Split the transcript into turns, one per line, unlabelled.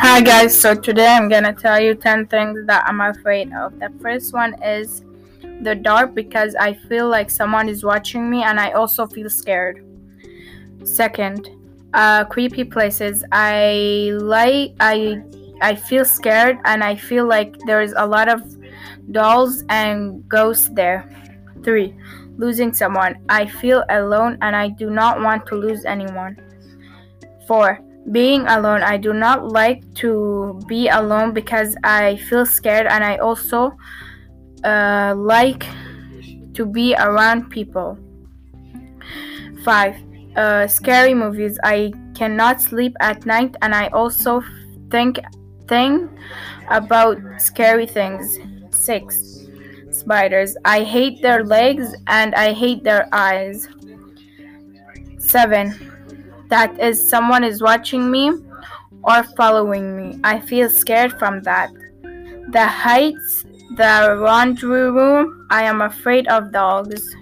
Hi guys, so today I'm gonna tell you 10 things that I'm afraid of. The first one is the dark because I feel like someone is watching me and I also feel scared. Second, uh, creepy places. I like I I feel scared and I feel like there's a lot of dolls and ghosts there. 3. Losing someone. I feel alone and I do not want to lose anyone. 4 being alone. I do not like to be alone because I feel scared and I also uh, like to be around people. 5. Uh, scary movies. I cannot sleep at night and I also think think about scary things. 6. Spiders. I hate their legs and I hate their eyes. 7 that is someone is watching me or following me. I feel scared from that. The heights, the laundry room, I am afraid of dogs.